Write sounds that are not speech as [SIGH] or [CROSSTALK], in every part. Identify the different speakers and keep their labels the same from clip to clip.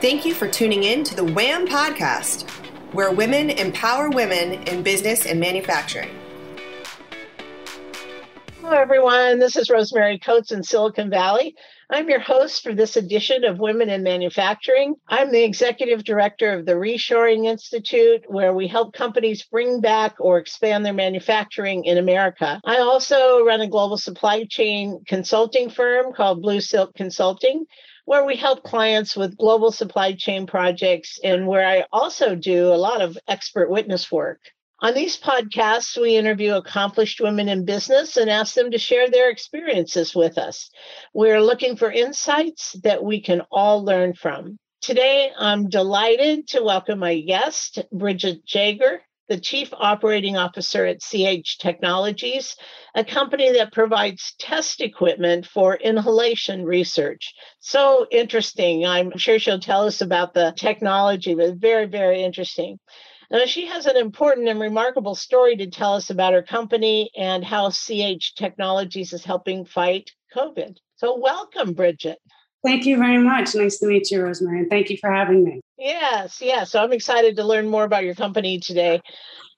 Speaker 1: Thank you for tuning in to the WHAM podcast, where women empower women in business and manufacturing.
Speaker 2: Hello, everyone. This is Rosemary Coates in Silicon Valley. I'm your host for this edition of Women in Manufacturing. I'm the executive director of the Reshoring Institute, where we help companies bring back or expand their manufacturing in America. I also run a global supply chain consulting firm called Blue Silk Consulting where we help clients with global supply chain projects and where I also do a lot of expert witness work. On these podcasts, we interview accomplished women in business and ask them to share their experiences with us. We're looking for insights that we can all learn from. Today, I'm delighted to welcome my guest, Bridget Jaeger the Chief Operating Officer at CH Technologies, a company that provides test equipment for inhalation research. So interesting. I'm sure she'll tell us about the technology, but very, very interesting. Now, she has an important and remarkable story to tell us about her company and how CH Technologies is helping fight COVID. So, welcome, Bridget.
Speaker 3: Thank you very much. Nice to meet you, Rosemary, and thank you for having me.
Speaker 2: Yes, yes. So I'm excited to learn more about your company today.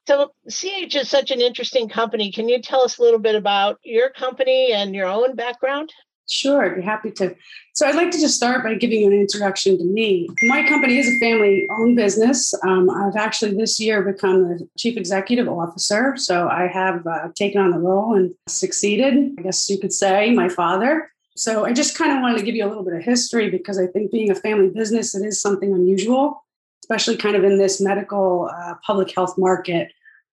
Speaker 2: So CH is such an interesting company. Can you tell us a little bit about your company and your own background?
Speaker 3: Sure, I'd be happy to. So I'd like to just start by giving you an introduction to me. My company is a family-owned business. Um, I've actually this year become the chief executive officer. So I have uh, taken on the role and succeeded, I guess you could say, my father. So I just kind of wanted to give you a little bit of history because I think being a family business, it is something unusual, especially kind of in this medical uh, public health market.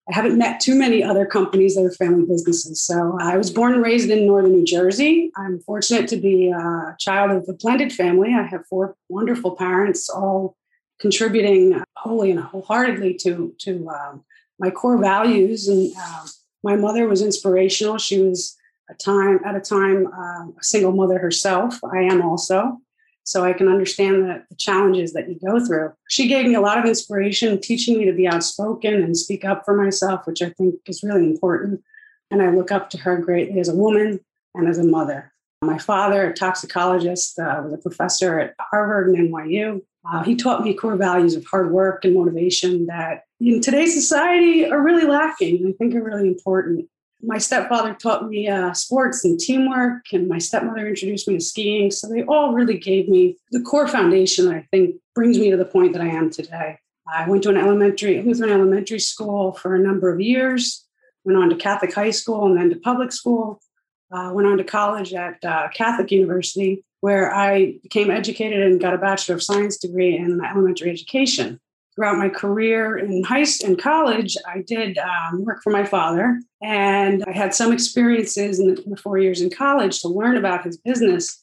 Speaker 3: I haven't met too many other companies that are family businesses. So I was born and raised in northern New Jersey. I'm fortunate to be a child of a blended family. I have four wonderful parents, all contributing wholly and wholeheartedly to to um, my core values. And uh, my mother was inspirational. She was a time at a time uh, a single mother herself. I am also, so I can understand the, the, challenges that you go through. She gave me a lot of inspiration, teaching me to be outspoken and speak up for myself, which I think is really important. And I look up to her greatly as a woman and as a mother. My father, a toxicologist, uh, was a professor at Harvard and NYU. Uh, he taught me core values of hard work and motivation that in today's society are really lacking. I think are really important. My stepfather taught me uh, sports and teamwork, and my stepmother introduced me to skiing. So they all really gave me the core foundation that I think brings me to the point that I am today. I went to an elementary, Lutheran elementary school for a number of years, went on to Catholic high school and then to public school, uh, went on to college at uh, Catholic University, where I became educated and got a Bachelor of Science degree in elementary education throughout my career in high and college, I did um, work for my father, and I had some experiences in the, in the, four years in college to learn about his business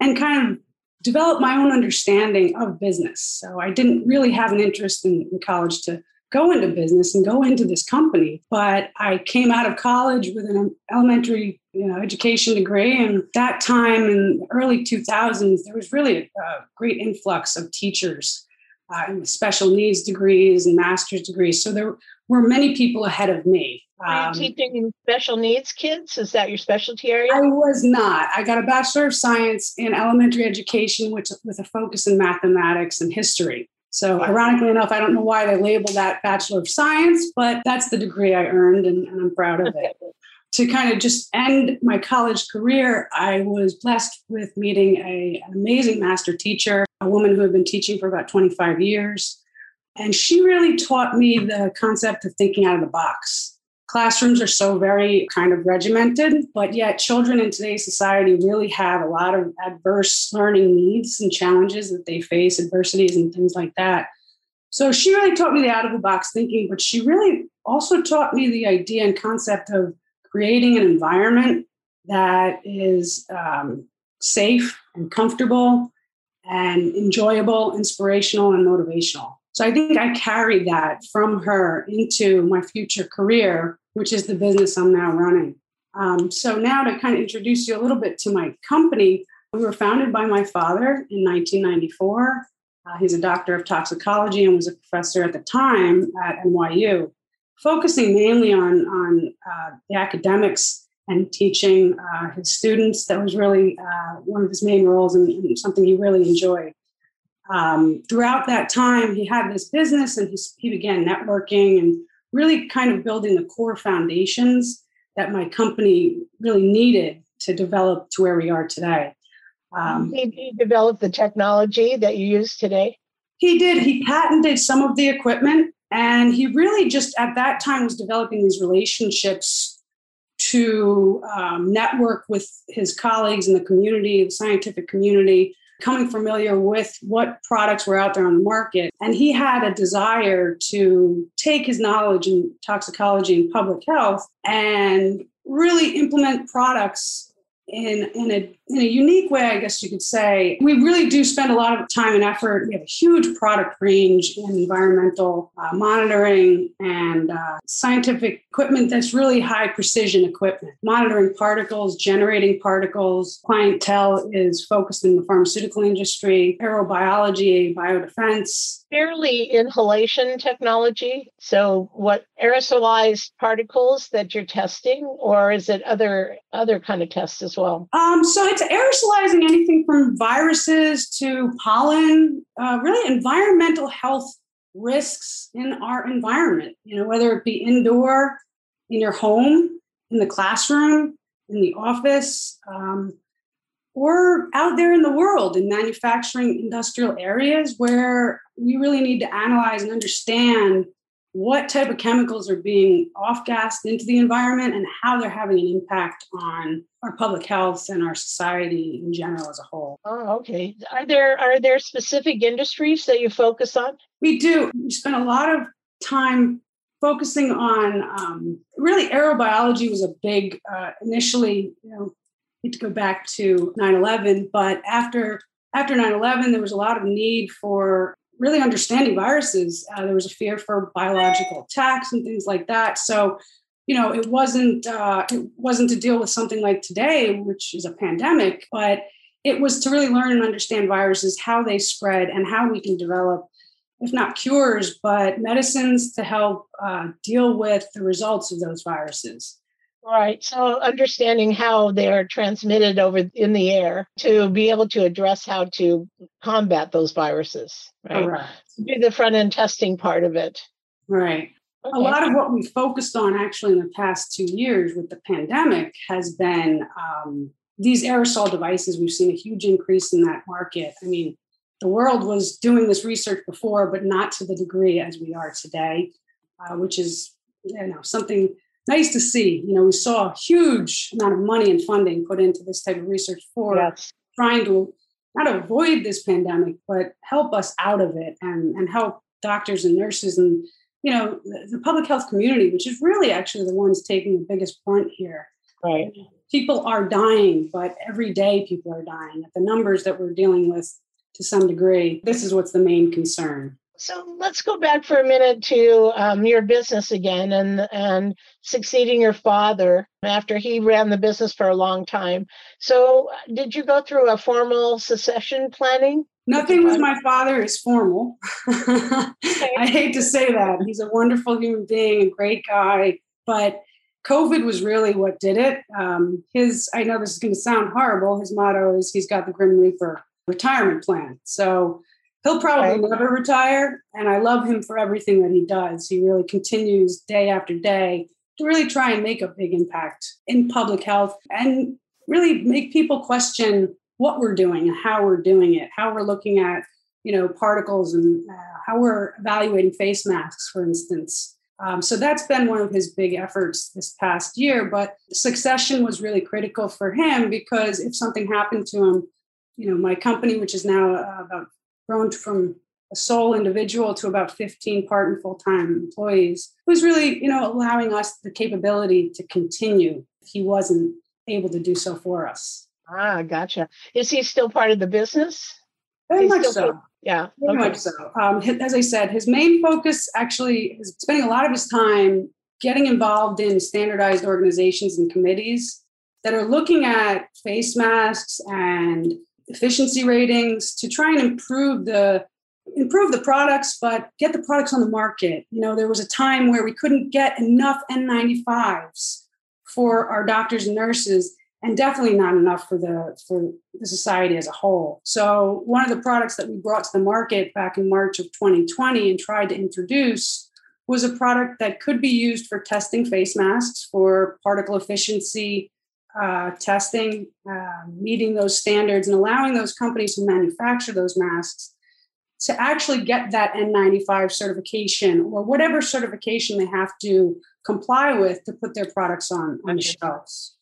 Speaker 3: and kind of develop my own understanding of business. So I didn't really have an interest in, in college to go into business and go into this company, but I came out of college with an elementary you know, education degree. And that time in the early 2000s, there was really a, a great influx of teachers uh, special needs degrees and master's degrees. So there were many people ahead of me.
Speaker 2: Are you um, teaching special needs kids? Is that your specialty area?
Speaker 3: I was not. I got a Bachelor of Science in elementary education, which with a focus in mathematics and history. So, ironically enough, I don't know why they label that Bachelor of Science, but that's the degree I earned, and, and I'm proud of it. [LAUGHS] to kind of just end my college career, I was blessed with meeting a, an amazing master teacher a woman who had been teaching for about 25 years. And she really taught me the concept of thinking out of the box. Classrooms are so very kind of regimented, but yet children in today's society really have a lot of adverse learning needs and challenges that they face, adversities and things like that. So she really taught me the out of the box thinking, but she really also taught me the idea and concept of creating an environment that is um, safe and comfortable and enjoyable, inspirational, and motivational. So I think I carried that from her into my future career, which is the business I'm now running. Um, so now to kind of introduce you a little bit to my company, we were founded by my father in 1994. Uh, he's a doctor of toxicology and was a professor at the time at NYU, focusing mainly on, on uh, the academics and teaching uh, his students. That was really uh, one of his main roles and, and, something he really enjoyed. um, throughout that time, he had this business and he, he began networking and really kind of building the core foundations that my company really needed to develop to where we are today.
Speaker 2: Um, he, he developed the technology that you use today.
Speaker 3: He did. He patented some of the equipment, and he really just at that time was developing these relationships to um, network with his colleagues in the community, the scientific community, becoming familiar with what products were out there on the market. And he had a desire to take his knowledge in toxicology and public health and really implement products in in a in a unique way, I guess you could say. We really do spend a lot of time and effort. We have a huge product range in environmental uh, monitoring and uh, scientific equipment that's really high precision equipment, monitoring particles, generating particles. Clientele is focused in the pharmaceutical industry, aerobiology, biodefense,
Speaker 2: fairly inhalation technology. So, what aerosolized particles that you're testing, or is it other other kind of tests as well?
Speaker 3: Um, so it's aerosolizing anything from viruses to pollen, uh, really environmental health risks in our environment. You know, whether it be indoor, in your home, in the classroom, in the office. Um, or out there in the world in manufacturing industrial areas where we really need to analyze and understand what type of chemicals are being off gassed into the environment and how they're having an impact on our public health and our society in general as a whole.
Speaker 2: Oh, okay. Are there are there specific industries that you focus on?
Speaker 3: We do. We spend a lot of time focusing on um, really aerobiology was a big uh, initially you know need to go back to 9-11 but after after 9-11 there was a lot of need for really understanding viruses uh, there was a fear for biological attacks and things like that. So you know it wasn't uh, it wasn't to deal with something like today which is a pandemic but it was to really learn and understand viruses how they spread and how we can develop if not cures but medicines to help uh, deal with the results of those viruses
Speaker 2: Right. So understanding how they're transmitted over in the air to be able to address how to combat those viruses. Right. right. Do the front end testing part of it.
Speaker 3: Right. Okay. A lot of what we focused on actually in the past two years with the pandemic has been um, these aerosol devices. We've seen a huge increase in that market. I mean, the world was doing this research before, but not to the degree as we are today, uh, which is you know something nice to see. You know, we saw a huge amount of money and funding put into this type of research for yes. trying to not avoid this pandemic, but help us out of it and, and help doctors and nurses and you know the, the public health community, which is really actually the ones taking the biggest brunt here.
Speaker 2: Right.
Speaker 3: People are dying, but every day people are dying. At the numbers that we're dealing with to some degree, this is what's the main concern.
Speaker 2: So let's go back for a minute to um, your business again and and succeeding your father after he ran the business for a long time. So did you go through a formal succession planning?
Speaker 3: Nothing with my father is formal. okay. [LAUGHS] I hate to say that. He's a wonderful human being, a great guy, but COVID was really what did it. Um, his, I know this is going to sound horrible. His motto is he's got the Grim Reaper retirement plan. So He'll probably right. never retire. And I love him for everything that he does. He really continues day after day to really try and make a big impact in public health and really make people question what we're doing and how we're doing it, how we're looking at, you know, particles and uh, how we're evaluating face masks, for instance. Um, so that's been one of his big efforts this past year. But succession was really critical for him because if something happened to him, you know, my company, which is now uh, about grown from a sole individual to about 15 part and full-time employees who's really you know allowing us the capability to continue if he wasn't able to do so for us.
Speaker 2: Ah gotcha. Is he still part of the business?
Speaker 3: Very much so part-
Speaker 2: yeah
Speaker 3: very okay. much so. Um, as i said his main focus actually is spending a lot of his time getting involved in standardized organizations and committees that are looking at face masks and efficiency ratings to try and improve the improve the products but get the products on the market you know there was a time where we couldn't get enough n95s for our doctors and nurses and definitely not enough for the for the society as a whole. So one of the products that we brought to the market back in March of 2020 and tried to introduce was a product that could be used for testing face masks for particle efficiency uh, testing, uh, meeting those standards, and allowing those companies who manufacture those masks to actually get that N95 certification or whatever certification they have to comply with to put their products on, on the shelves.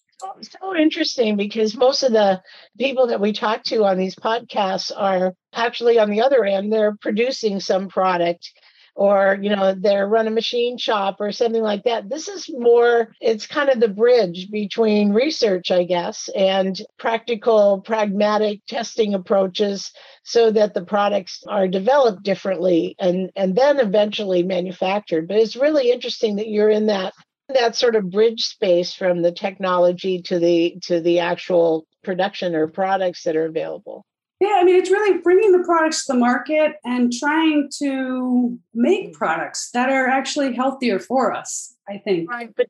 Speaker 2: So interesting because most of the people that we talk to on these podcasts are actually on the other end. They're producing some product or you know they're run a machine shop or something like that. This is more it's kind of the bridge between research i guess and practical pragmatic testing approaches so that the products are developed differently and and then eventually manufactured. But it's really interesting that you're in that that sort of bridge space from the technology to the to the actual production or products that are available
Speaker 3: yeah i mean it's really bringing the products to the market and trying to make products that are actually healthier for us i think
Speaker 2: right but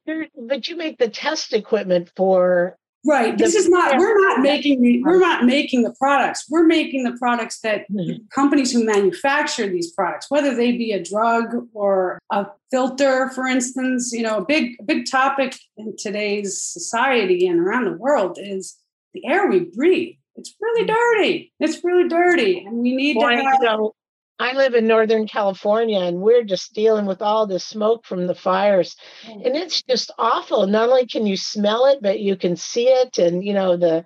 Speaker 2: but you make the test equipment for
Speaker 3: Right. This is not, we're not making the, we're not making the products. We're making the products that mm-hmm. companies who manufacture these products, whether they be a drug or a filter, for instance, you know, a big, big topic in today's society and around the world is the air we breathe. It's really dirty. It's really dirty. And we need to have,
Speaker 2: I live in Northern California and we're just dealing with all the smoke from the fires. Mm. And it's just awful. Not only can you smell it, but you can see it and you know the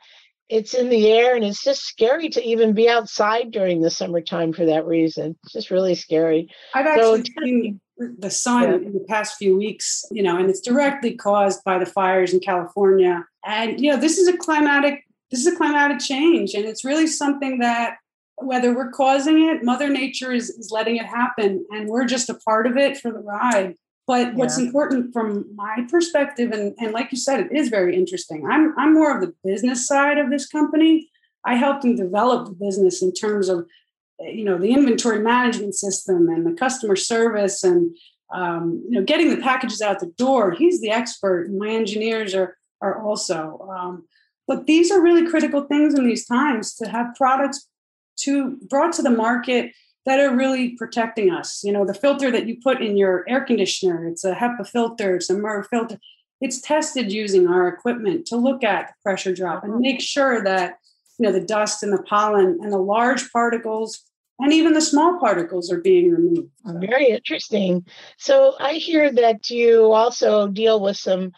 Speaker 2: it's in the air and it's just scary to even be outside during the summertime for that reason. It's just really scary.
Speaker 3: I've actually so, seen the sun yeah. in the past few weeks, you know, and it's directly caused by the fires in California. And you know, this is a climatic this is a climatic change and it's really something that whether we're causing it, Mother Nature is, is letting it happen, and we're just a part of it for the ride. But what's important from my perspective, and, and like you said, it is very interesting. I'm I'm more of the business side of this company. I helped them develop the business in terms of you know the inventory management system and the customer service and um, you know getting the packages out the door. He's the expert, and my engineers are are also. Um, but these are really critical things in these times to have products to brought to the market that are really protecting us. You know, the filter that you put in your air conditioner, it's a HEPA filter, it's a MERV filter. It's tested using our equipment to look at the pressure drop and uh-huh. make sure that, you know, the dust and the pollen and the large particles and even the small particles are being removed.
Speaker 2: Very interesting. So I hear that you also deal with some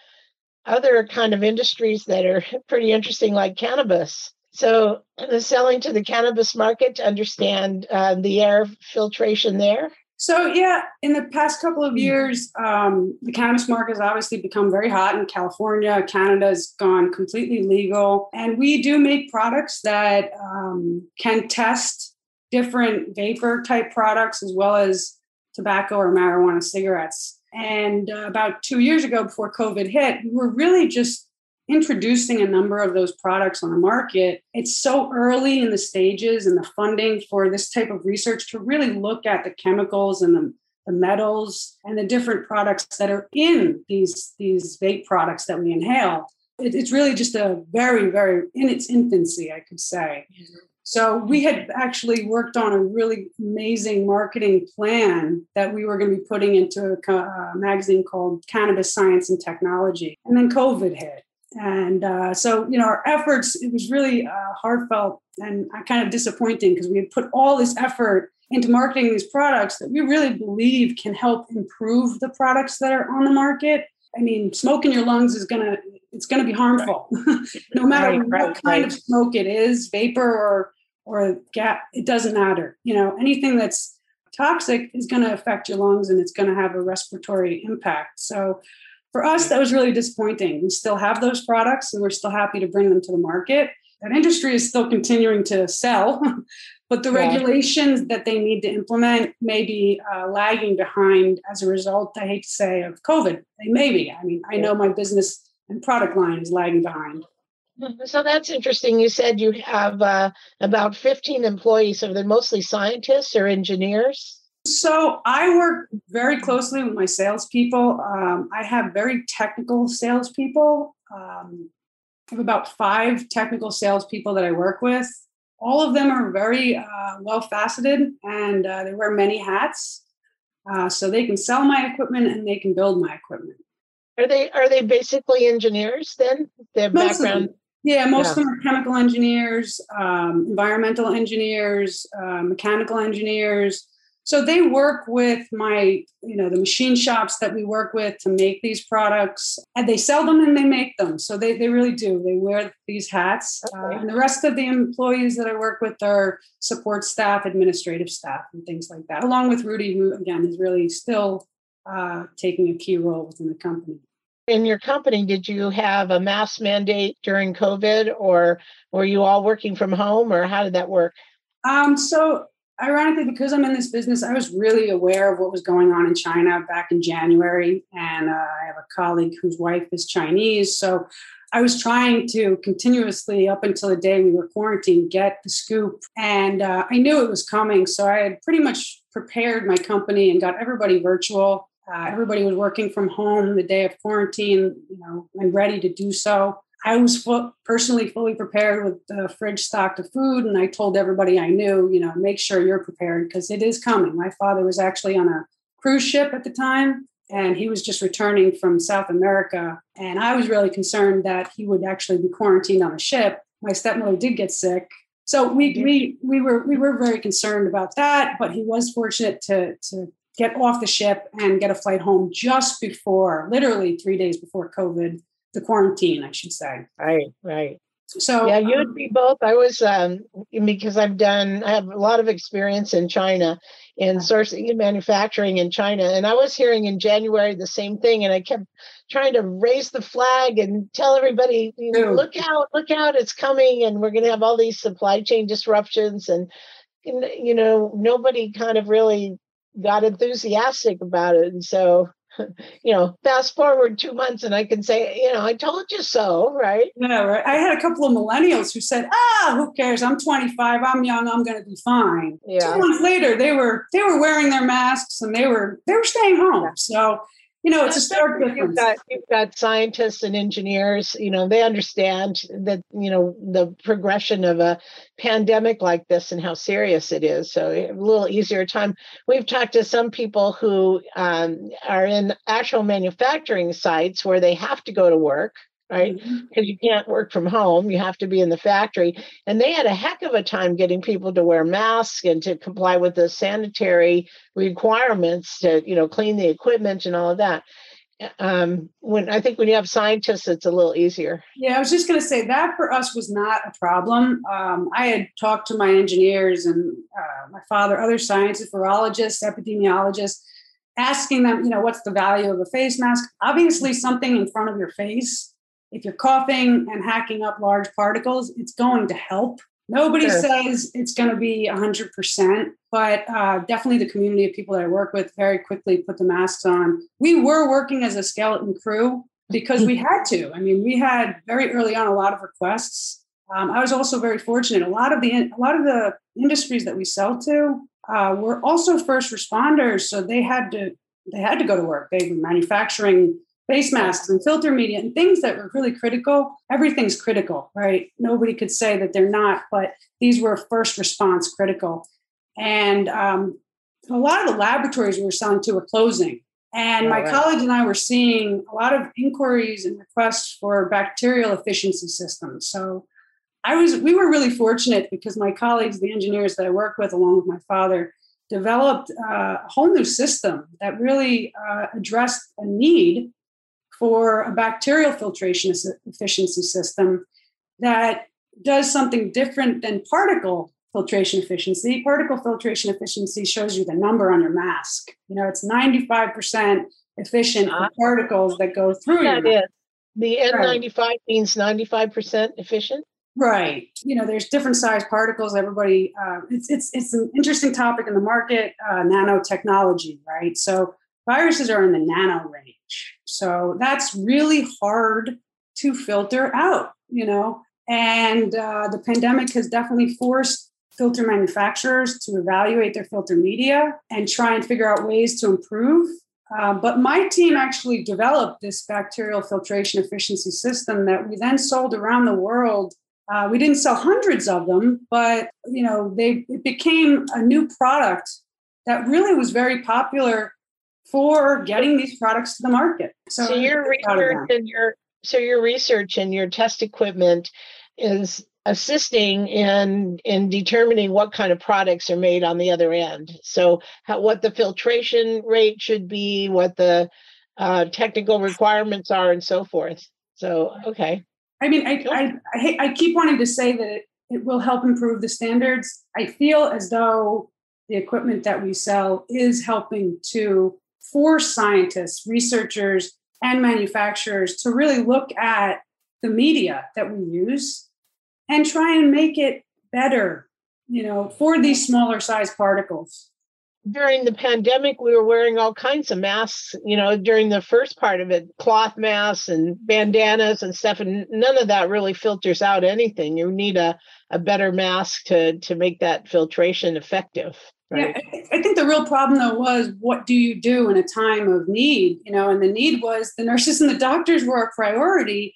Speaker 2: other kind of industries that are [LAUGHS] pretty interesting, like cannabis. So, the selling to the cannabis market to understand uh, the air filtration there.
Speaker 3: So, yeah, in the past couple of hmm. years, um, the cannabis market has obviously become very hot in California. Canada's gone completely legal. And we do make products that um, can test different vapor type products as well as tobacco or marijuana cigarettes. And uh, about two years ago, before COVID hit, we were really just introducing a number of those products on the market, it's so early in the stages and the funding for this type of research to really look at the chemicals and the, the metals and the different products that are in these, these vape products that we inhale. It, it's really just a very, very in its infancy, I could say. So we had actually worked on a really amazing marketing plan that we were going to be putting into a, a magazine called Cannabis Science and Technology. And then COVID hit. And uh, so, you know, our efforts, it was really uh, heartfelt and uh, kind of disappointing because we had put all this effort into marketing these products that we really believe can help improve the products that are on the market. I mean, smoke in your lungs is going to, it's going to be harmful. [LAUGHS] no matter right, what right, kind right. of smoke it is, vapor or, or gas, it doesn't matter. You know, anything that's toxic is going to affect your lungs and it's going to have a respiratory impact. So for us, that was really disappointing. We still have those products and we're still happy to bring them to the market. That industry is still continuing to sell, [LAUGHS] but the yeah. regulations that they need to implement may be uh, lagging behind as a result, I hate to say, of COVID. They may be. I mean, I know my business and product line is lagging behind. [LAUGHS]
Speaker 2: So that's interesting. You said you have uh, about 15 employees. So they're mostly scientists or engineers?
Speaker 3: So I work very closely with my salespeople. Um, I have very technical salespeople. Um, I have about five technical salespeople that I work with. All of them are very uh, well faceted and uh, they wear many hats. Uh, so they can sell my equipment and they can build my equipment.
Speaker 2: Are they are they basically engineers then? Their background.
Speaker 3: Yeah, most yeah. of them are chemical engineers, um, environmental engineers, uh, mechanical engineers. So they work with my, you know, the machine shops that we work with to make these products, and they sell them and they make them. So they, they really do. They wear these hats. Okay. Uh, and the rest of the employees that I work with are support staff, administrative staff, and things like that, along with Rudy, who again is really still uh, taking a key role within the company
Speaker 2: in your company, did you have a mask mandate during COVID or were you all working from home or how did that work?
Speaker 3: Um, so ironically, because I'm in this business, I was really aware of what was going on in China back in January. And uh, I have a colleague whose wife is Chinese. So I was trying to continuously, up until the day we were quarantined, get the scoop. And uh, I knew it was coming. So I had pretty much prepared my company and got everybody virtual. Uh, everybody was working from home the day of quarantine, you know, and ready to do so. I was personally fully prepared with the fridge stocked of food, and I told everybody I knew, you know, make sure you're prepared because it is coming. My father was actually on a cruise ship at the time, and he was just returning from South America, and I was really concerned that he would actually be quarantined on a ship. My stepmother did get sick, so we we we were we were very concerned about that. But he was fortunate to to get off the ship and get a flight home just before, literally three days before COVID, the quarantine, I should say.
Speaker 2: Right, right. So yeah, you would be both. I was um, because I've done. I have a lot of experience in China, in sourcing and manufacturing in China, and I was hearing in January the same thing, and I kept trying to raise the flag and tell everybody, you know, look out, look out, it's coming, and we're going to have all these supply chain disruptions, and you know, nobody kind of really got enthusiastic about it. And so, [LAUGHS] you know, fast forward two months and I can say, you know, I told you so, right?
Speaker 3: Yeah, right. I had a couple of millennials who said, ah, who cares? I'm 25, I'm young, I'm gonna be fine. Yeah. Two months later, they were they were wearing their masks and they were they were staying home. So you know, it's a stark difference.
Speaker 2: You've got, you've got scientists and engineers, you know, they understand that, you know, the progression of a pandemic like this and how serious it is. So a little easier time. We've talked to some people who um, are in actual manufacturing sites where they have to go to work right? Because mm-hmm. you can't work from home, you have to be in the factory. And they had a heck of a time getting people to wear masks and to comply with the sanitary requirements to, you know, clean the equipment and all of that. Um, when I think when you have scientists, it's a little easier.
Speaker 3: Yeah, I was just going to say that for us was not a problem. Um, I had talked to my engineers and uh, my father, other scientists, virologists, epidemiologists, asking them, you know, what's the value of a face mask? Obviously, something in front of your face if you're coughing and hacking up large particles, it's going to help. Nobody sure. says it's going to be 100%, but uh, definitely the community of people that I work with very quickly put the masks on. We were working as a skeleton crew because we had to. I mean, we had very early on a lot of requests. Um, I was also very fortunate. A lot of the a lot of the industries that we sell to uh, were also first responders, so they had to they had to go to work. They were manufacturing face masks and filter media and things that were really critical. Everything's critical, right? Nobody could say that they're not, but these were first response critical. And um, a lot of the laboratories we were selling to were closing. And my right. colleagues and I were seeing a lot of inquiries and requests for bacterial efficiency systems. So I was, we were really fortunate because my colleagues, the engineers that I work with, along with my father, developed uh, a whole new system that really uh, addressed a need for a bacterial filtration efficiency system that does something different than particle filtration efficiency. Particle filtration efficiency shows you the number on your mask. You know, it's 95% efficient uh, particles that go through
Speaker 2: that your is. The N95 right. means 95% efficient?
Speaker 3: Right. You know, there's different size particles. Everybody, uh, it's, it's, it's an interesting topic in the market, uh, nanotechnology, right? So viruses are in the nano range. So that's really hard to filter out, you know. And uh, the pandemic has definitely forced filter manufacturers to evaluate their filter media and try and figure out ways to improve Uh, but my team actually developed this bacterial filtration efficiency system that we then sold around the world. Uh, we didn't sell hundreds of them, but you know, they it became a new product that really was very popular for getting these products to the market.
Speaker 2: So, so your research and your so your research and your test equipment is assisting in in determining what kind of products are made on the other end. So how, what the filtration rate should be what the uh, technical requirements are and so forth. So okay.
Speaker 3: I mean i I, I, I keep wanting to say that it, it will help improve the standards. I feel as though the equipment that we sell is helping to force scientists researchers and manufacturers to really look at the media that we use and try and make it better, you know, for these smaller size particles.
Speaker 2: During the pandemic, we were wearing all kinds of masks, you know, during the first part of it, cloth masks and bandanas and stuff. And none of that really filters out anything. You need a, a better mask to, to make that filtration effective.
Speaker 3: Right? Yeah, I think the real problem though was what do you do in a time of need? You know, and the need was the nurses and the doctors were a priority,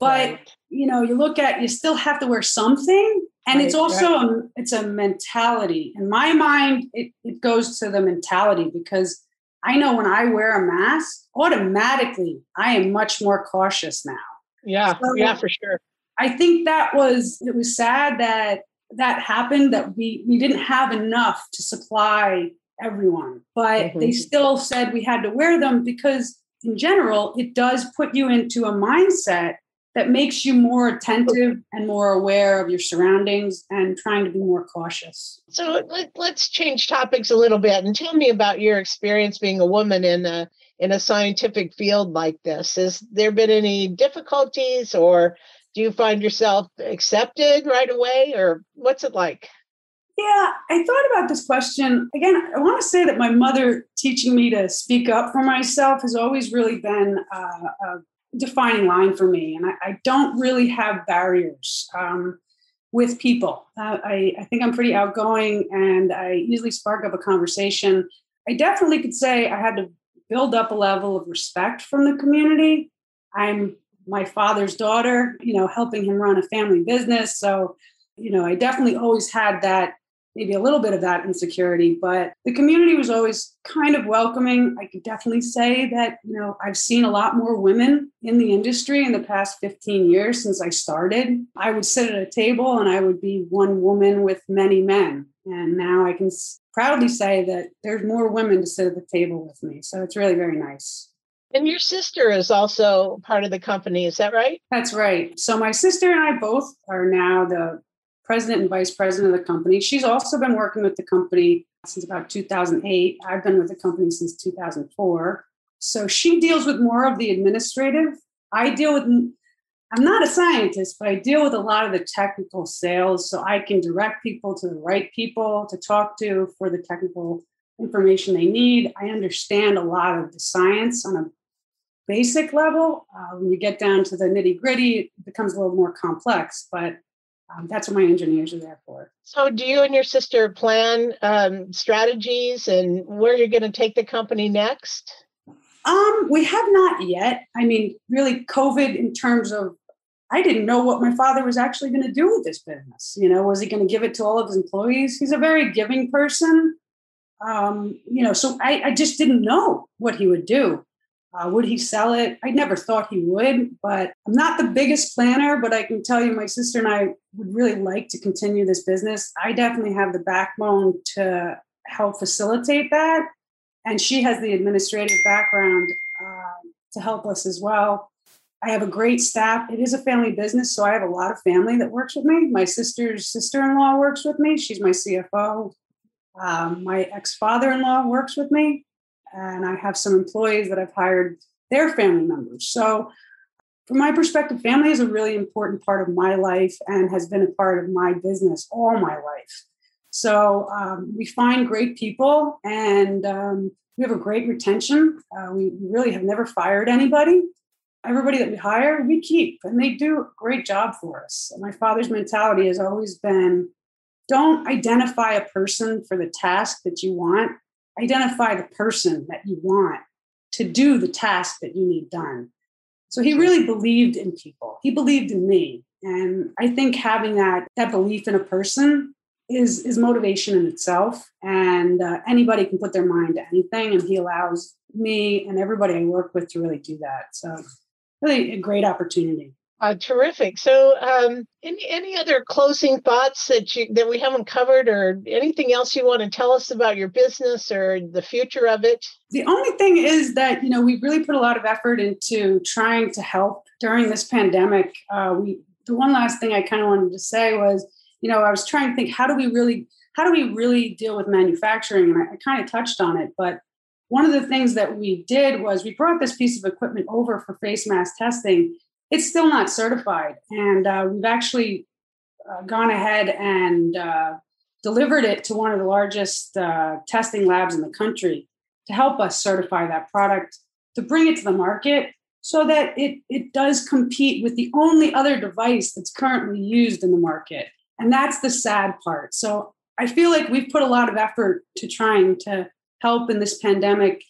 Speaker 3: but right you know, you look at you still have to wear something. And right, it's also a, it's a mentality. In my mind, it, it goes to the mentality because I know when I wear a mask, automatically I am much more cautious now.
Speaker 2: Yeah, so yeah, for sure.
Speaker 3: I think that was it was sad that that happened that we we didn't have enough to supply everyone but mm-hmm. they still said we had to wear them because in general it does put you into a mindset that makes you more attentive and more aware of your surroundings and trying to be more cautious.
Speaker 2: So let, us change topics a little bit and tell me about your experience being a woman in a in a scientific field like this. Has there been any difficulties or do you find yourself accepted right away or what's it like?
Speaker 3: Yeah, I thought about this question. Again, I want to say that my mother teaching me to speak up for myself has always really been uh, a defining line for me. And I, I don't really have barriers um, with people. Uh, I, I think I'm pretty outgoing and I easily spark up a conversation. I definitely could say I had to build up a level of respect from the community. I'm my father's daughter, you know, helping him run a family business. So, you know, I definitely always had that maybe a little bit of that insecurity, but the community was always kind of welcoming. I could definitely say that, you know, I've seen a lot more women in the industry in the past 15 years since I started. I would sit at a table and I would be one woman with many men. And now I can proudly say that there's more women to sit at the table with me. So it's really very nice.
Speaker 2: And your sister is also part of the company, is that right?
Speaker 3: That's right. So my sister and I both are now the president and vice president of the company. She's also been working with the company since about 2008. I've been with the company since 2004. So she deals with more of the administrative. I deal with, I'm not a scientist, but I deal with a lot of the technical sales. So I can direct people to the right people to talk to for the technical information they need. I understand a lot of the science on a basic level. Uh, when you get down to the nitty gritty, it becomes a little more complex. But um, that's what my engineers are there for.
Speaker 2: So, do you and your sister plan um, strategies and where you're going to take the company next?
Speaker 3: Um, we have not yet. I mean, really, COVID in terms of I didn't know what my father was actually going to do with this business. You know, was he going to give it to all of his employees? He's a very giving person. Um, you know, so I, I just didn't know what he would do. Uh, would he sell it? I never thought he would, but I'm not the biggest planner, but I can tell you my sister and I would really like to continue this business. I definitely have the backbone to help facilitate that. And she has the administrative background uh, to help us as well. I have a great staff. It is a family business, so I have a lot of family that works with me. My sister's sister in law works with me, she's my CFO. Um, my ex father in law works with me and I have some employees that I've hired their family members. So, from my perspective, family is a really important part of my life and has been a part of my business all my life. So, um, we find great people and um, we have a great retention. Uh, we really have never fired anybody. Everybody that we hire, we keep, and they do a great job for us. My father's mentality has always been don't identify a person for the task that you want identify the person that you want to do the task that you need done. So he really believed in people. He believed in me. And I think having that that belief in a person is is motivation in itself. And uh, anybody can put their mind to anything, and he allows me and everybody I work with to really do that. So really a great opportunity.
Speaker 2: Uh, terrific. So, um, any any other closing thoughts that you that we haven't covered, or anything else you want to tell us about your business or the future of it?
Speaker 3: The only thing is that you know we really put a lot of effort into trying to help during this pandemic. Uh, we the one last thing I kind of wanted to say was, you know, I was trying to think how do we really how do we really deal with manufacturing, and I, I kind of touched on it, but one of the things that we did was we brought this piece of equipment over for face mask testing it's still not certified. And uh, we've actually uh, gone ahead and uh, delivered it to one of the largest uh, testing labs in the country to help us certify that product, to bring it to the market so that it, it does compete with the only other device that's currently used in the market. And that's the sad part. So I feel like we've put a lot of effort to trying to help in this pandemic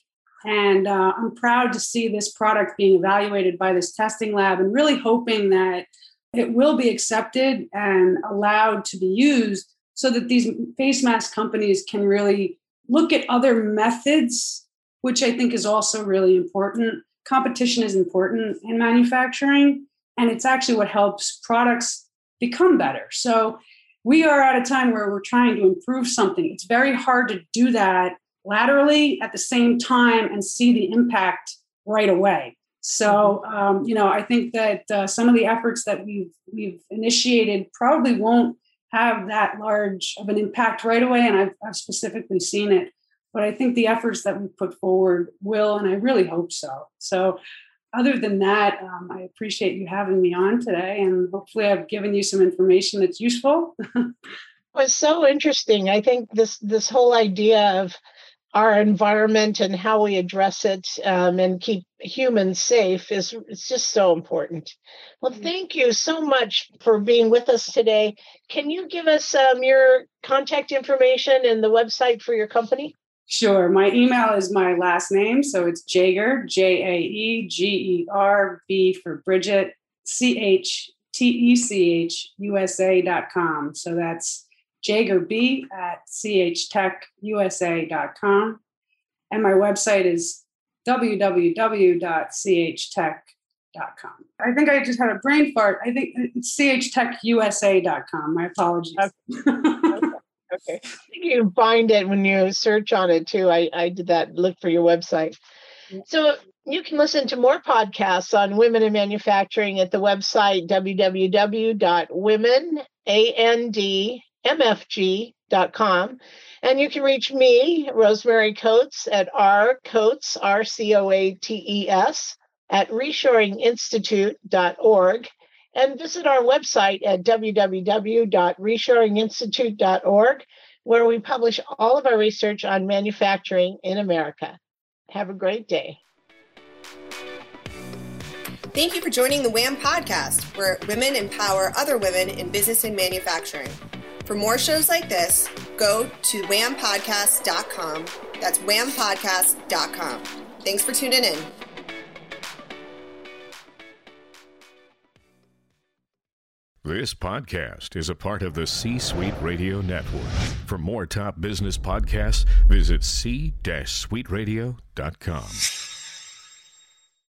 Speaker 3: and uh, I'm proud to see this product being evaluated by this testing lab and really hoping that it will be accepted and allowed to be used so that these face mask companies can really look at other methods, which I think is also really important. Competition is important in manufacturing, and it's actually what helps products become better. So we are at a time where we're trying to improve something. It's very hard to do that laterally at the same time and see the impact right away. So, mm-hmm. um, you know, I think that uh, some of the efforts that we've we've initiated probably won't have that large of an impact right away, and I've, I've specifically seen it. But I think the efforts that we put forward will, and I really hope so. So, other than that, um, I appreciate you having me on today, and hopefully, I've given you some information that's useful. [LAUGHS]
Speaker 2: it was so interesting. I think this this whole idea of our environment and how we address it um, and keep humans safe is it's just so important. Well, mm-hmm. thank you so much for being with us today. Can you give us um, your contact information and the website for your company?
Speaker 3: Sure. My email is my last name. So it's Jaeger, J A E G E R, B for Bridget, C H T E C H U S A dot com. So that's Jaeger B at chtechusa.com. And my website is www.chtech.com. I think I just had a brain fart. I think it's chtechusa.com. My apologies.
Speaker 2: Okay. okay. You can find it when you search on it too. I, I did that, look for your website. So you can listen to more podcasts on women in manufacturing at the website www.womenand mfg.com. And you can reach me, Rosemary Coates, at R Coates, R C O A T E S, at reshoringinstitute.org. And visit our website at www.reshoringinstitute.org, where we publish all of our research on manufacturing in America. Have a great day.
Speaker 1: Thank you for joining the WHAM podcast, where women empower other women in business and manufacturing. For more shows like this, go to whampodcast.com. That's whampodcast.com. Thanks for tuning in.
Speaker 4: This podcast is a part of the C Suite Radio Network. For more top business podcasts, visit c-suiteradio.com.